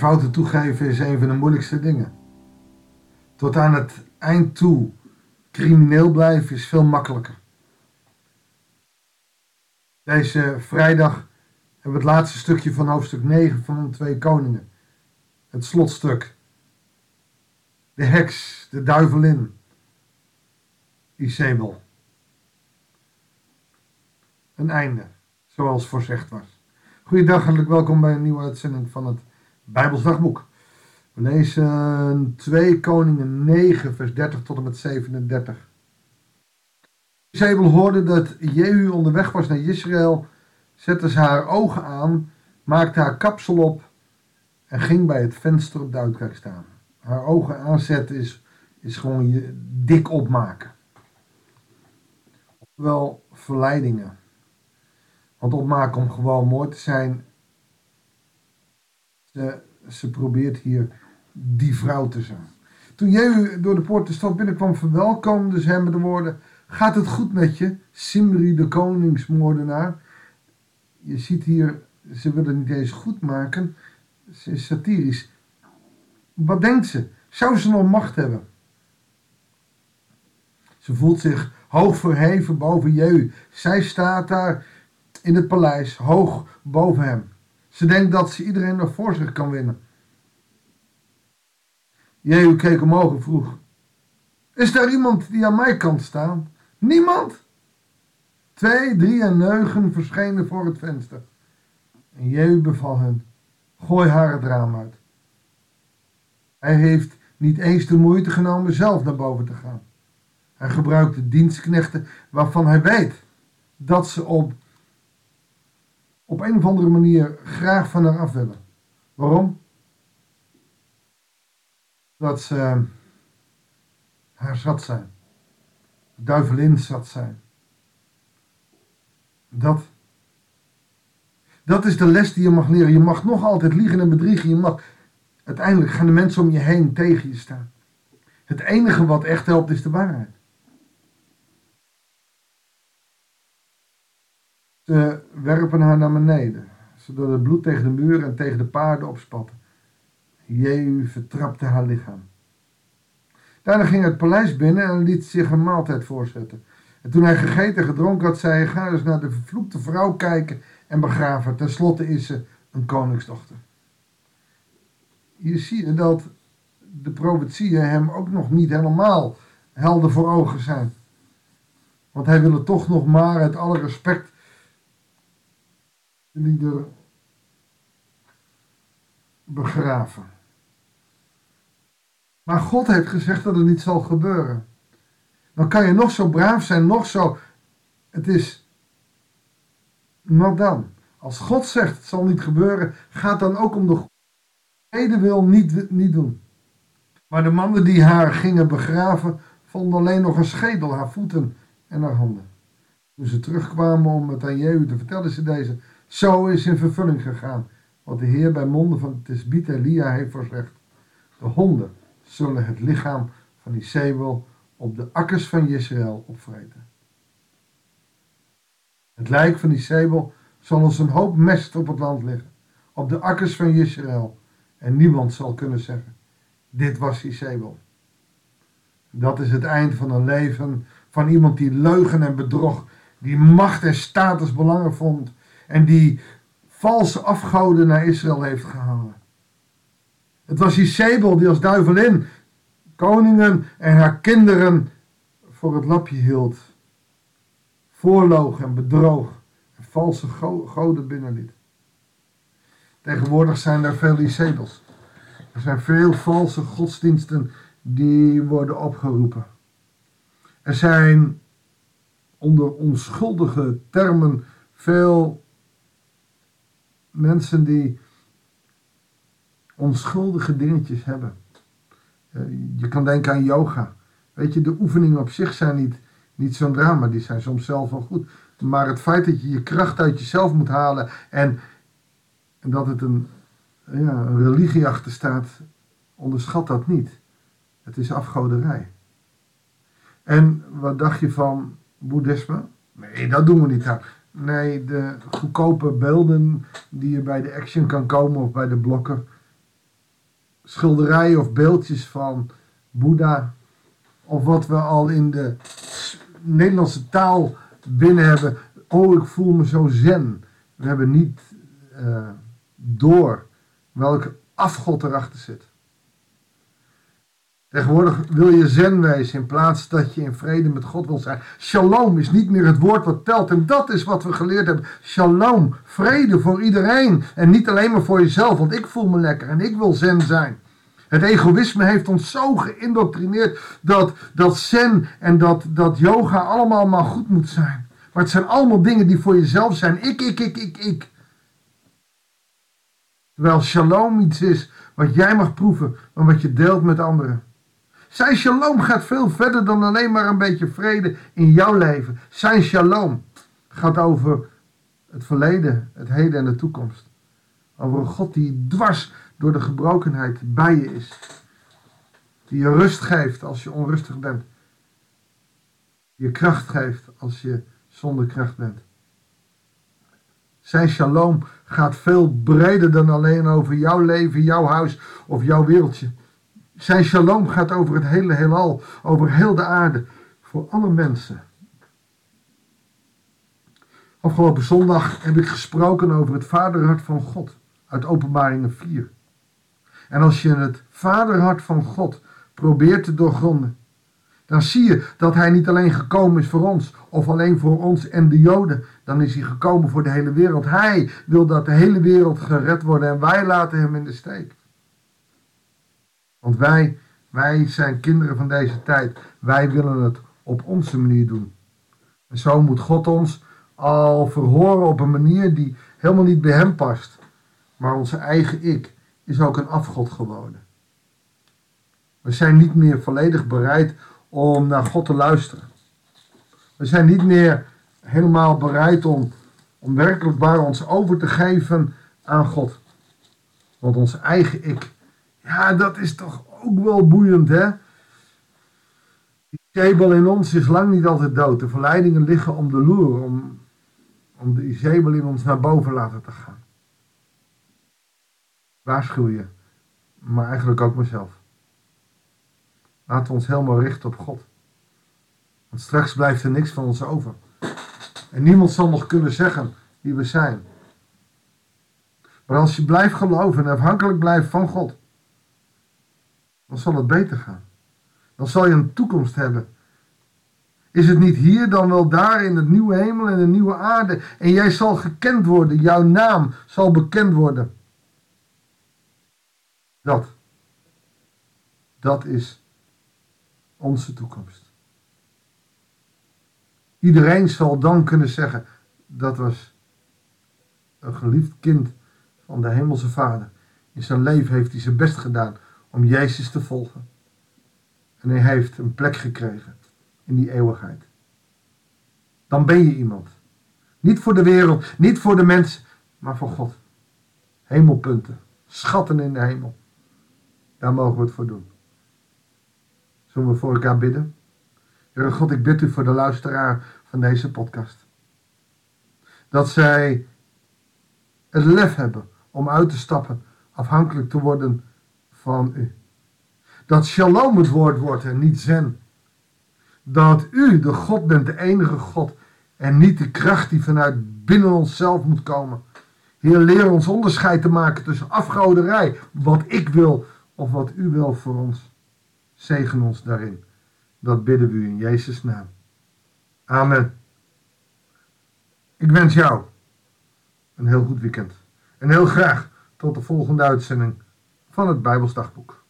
fouten toegeven is een van de moeilijkste dingen. Tot aan het eind toe crimineel blijven is veel makkelijker. Deze vrijdag hebben we het laatste stukje van hoofdstuk 9 van Twee Koningen. Het slotstuk. De heks, de duivelin, Isabel. Een einde, zoals voorzegd was. Goeiedag, hartelijk welkom bij een nieuwe uitzending van het Bijbels Dagboek. Lezen 2 Koningen 9, vers 30 tot en met 37. Isabel hoorde dat Jehu onderweg was naar Israël, zette ze haar ogen aan, maakte haar kapsel op en ging bij het venster op de uitkijk staan. Haar ogen aanzetten is, is gewoon dik opmaken. Wel verleidingen. Want opmaken om gewoon mooi te zijn, ze, ze probeert hier die vrouw te zijn. Toen Jehu door de poort de stad binnenkwam, verwelkomde ze hem met de woorden: Gaat het goed met je, Simri de koningsmoordenaar? Je ziet hier, ze willen niet eens goed maken. Ze is satirisch. Wat denkt ze? Zou ze nog macht hebben? Ze voelt zich hoog verheven boven Jehu. Zij staat daar in het paleis, hoog boven hem. Ze denkt dat ze iedereen nog voor zich kan winnen. Jehu keek omhoog en vroeg: Is er iemand die aan mijn kant staat? Niemand? Twee, drie en negen verschenen voor het venster. En Jehu beval hen: Gooi haar het raam uit. Hij heeft niet eens de moeite genomen zelf naar boven te gaan. Hij gebruikte dienstknechten waarvan hij weet dat ze op, op een of andere manier graag van haar af willen. Waarom? Dat ze haar zat zijn. Duivelin zat zijn. Dat. Dat is de les die je mag leren. Je mag nog altijd liegen en bedriegen. Je mag, uiteindelijk gaan de mensen om je heen tegen je staan. Het enige wat echt helpt is de waarheid. Ze werpen haar naar beneden, zodat het bloed tegen de muur en tegen de paarden opspatte. Jehu vertrapte haar lichaam. Daarna ging het paleis binnen en liet zich een maaltijd voorzetten. En toen hij gegeten en gedronken had, zei hij: Ga eens naar de vervloekte vrouw kijken en begraven. Ten slotte is ze een koningsdochter. Hier zie je dat de profetieën hem ook nog niet helemaal helder voor ogen zijn. Want hij wil het toch nog maar uit alle respect begraven. Maar God heeft gezegd dat het niet zal gebeuren. Dan kan je nog zo braaf zijn, nog zo. Het is. Maar dan. Als God zegt het zal niet gebeuren, gaat dan ook om de goede wil niet, niet doen. Maar de mannen die haar gingen begraven, vonden alleen nog een schedel, haar voeten en haar handen. Toen ze terugkwamen om het aan Jehu te vertellen, ze deze. Zo is in vervulling gegaan wat de Heer bij monden van Tisbit Elia heeft voorzegd. De honden zullen het lichaam van Isabel op de akkers van Israël opvreten. Het lijk van Isabel zal als een hoop mest op het land liggen, op de akkers van Israël, en niemand zal kunnen zeggen, dit was Isabel. Dat is het eind van een leven van iemand die leugen en bedrog, die macht en status belangrijk vond en die valse afgoden naar Israël heeft gehangen. Het was Isabel die als duivelin koningen en haar kinderen voor het lapje hield, voorloog en bedroog en valse goden binnenliet. Tegenwoordig zijn er veel Isabels. Er zijn veel valse godsdiensten die worden opgeroepen. Er zijn onder onschuldige termen veel mensen die onschuldige dingetjes hebben. Eh, je kan denken aan yoga. Weet je, de oefeningen op zich zijn niet, niet zo'n drama, die zijn soms zelf wel goed. Maar het feit dat je je kracht uit jezelf moet halen en, dat het een, ja, een religie achter staat, onderschat dat niet. Het is afgoderij. En wat dacht je van boeddhisme? Nee, dat doen we niet. Nee, de goedkope beelden die je bij de Action kan komen of bij de blokker. schilderijen of beeldjes van Boeddha. Of wat we al in de Nederlandse taal binnen hebben. Oh, ik voel me zo zen. We hebben niet uh, door welke afgod erachter zit. Tegenwoordig wil je zen wezen in plaats dat je in vrede met God wil zijn. Shalom is niet meer het woord wat telt. En dat is wat we geleerd hebben. Shalom, vrede voor iedereen. En niet alleen maar voor jezelf, want ik voel me lekker en ik wil zen zijn. Het egoïsme heeft ons zo geïndoctrineerd dat, dat zen en dat, dat yoga allemaal maar goed moet zijn. Maar het zijn allemaal dingen die voor jezelf zijn. Ik, ik, ik, ik, ik. Terwijl shalom iets is wat jij mag proeven en wat je deelt met anderen. Zijn shalom gaat veel verder dan alleen maar een beetje vrede in jouw leven. Zijn shalom gaat over het verleden, het heden en de toekomst. Over een God die dwars door de gebrokenheid bij je is. Die je rust geeft als je onrustig bent. Je kracht geeft als je zonder kracht bent. Zijn shalom gaat veel breder dan alleen over jouw leven, jouw huis of jouw wereldje. Zijn shalom gaat over het hele heelal, over heel de aarde, voor alle mensen. Afgelopen zondag heb ik gesproken over het vaderhart van God uit Openbaringen 4. En als je het vaderhart van God probeert te doorgronden, dan zie je dat hij niet alleen gekomen is voor ons, of alleen voor ons en de Joden, dan is hij gekomen voor de hele wereld. Hij wil dat de hele wereld gered wordt en wij laten hem in de steek. Want wij, wij zijn kinderen van deze tijd. Wij willen het op onze manier doen. En zo moet God ons al verhoren op een manier die helemaal niet bij hem past. Maar onze eigen ik is ook een afgod geworden. We zijn niet meer volledig bereid om naar God te luisteren. We zijn niet meer helemaal bereid om, om werkelijk ons over te geven aan God. Want ons eigen ik, ja, dat is toch ook wel boeiend, hè? Die Jebel in ons is lang niet altijd dood. De verleidingen liggen om de loer, om, om de Jebel in ons naar boven laten te gaan. Waarschuw je, maar eigenlijk ook mezelf. Laten we ons helemaal richten op God. Want straks blijft er niks van ons over. En niemand zal nog kunnen zeggen wie we zijn. Maar als je blijft geloven en afhankelijk blijft van God, dan zal het beter gaan. Dan zal je een toekomst hebben. Is het niet hier, dan wel daar in het nieuwe hemel en de nieuwe aarde. En jij zal gekend worden, jouw naam zal bekend worden. Dat. Dat is onze toekomst. Iedereen zal dan kunnen zeggen, dat was een geliefd kind van de Hemelse Vader. In zijn leven heeft hij zijn best gedaan om Jezus te volgen. En hij heeft een plek gekregen in die eeuwigheid. Dan ben je iemand. Niet voor de wereld, niet voor de mens, maar voor God. Hemelpunten, schatten in de hemel. Daar mogen we het voor doen. Zullen we voor elkaar bidden? Heere God, ik bid u voor de luisteraar van deze podcast. Dat zij het lef hebben om uit te stappen, afhankelijk te worden van u. Dat shalom het woord wordt en niet zen. Dat u de God bent, de enige God. En niet de kracht die vanuit binnen onszelf moet komen. Heer, leer ons onderscheid te maken tussen afgoderij, wat ik wil of wat u wil voor ons. Zegen ons daarin. Dat bidden we u in Jezus' naam. Amen. Ik wens jou een heel goed weekend. En heel graag tot de volgende uitzending van het Bijbelsdagboek.